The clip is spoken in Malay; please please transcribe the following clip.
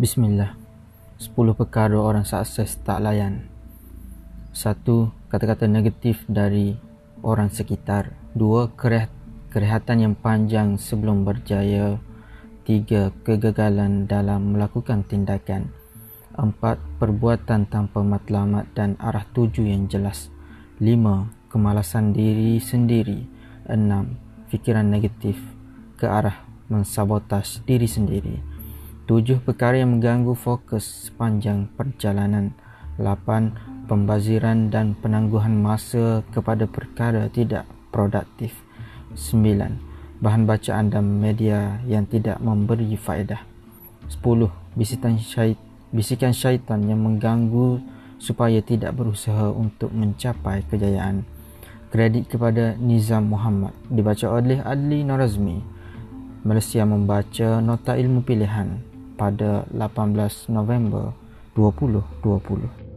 Bismillah 10 perkara orang sukses tak layan 1. Kata-kata negatif dari orang sekitar 2. Kerehatan yang panjang sebelum berjaya 3. Kegagalan dalam melakukan tindakan 4. Perbuatan tanpa matlamat dan arah tuju yang jelas 5. Kemalasan diri sendiri 6. Fikiran negatif ke arah mensabotaj diri sendiri Tujuh perkara yang mengganggu fokus sepanjang perjalanan. Lapan, pembaziran dan penangguhan masa kepada perkara tidak produktif. Sembilan, bahan bacaan dan media yang tidak memberi faedah. Sepuluh, bisikan, syait, bisikan syaitan yang mengganggu supaya tidak berusaha untuk mencapai kejayaan. Kredit kepada Nizam Muhammad dibaca oleh Adli Norazmi. Malaysia membaca nota ilmu pilihan pada 18 November 2020.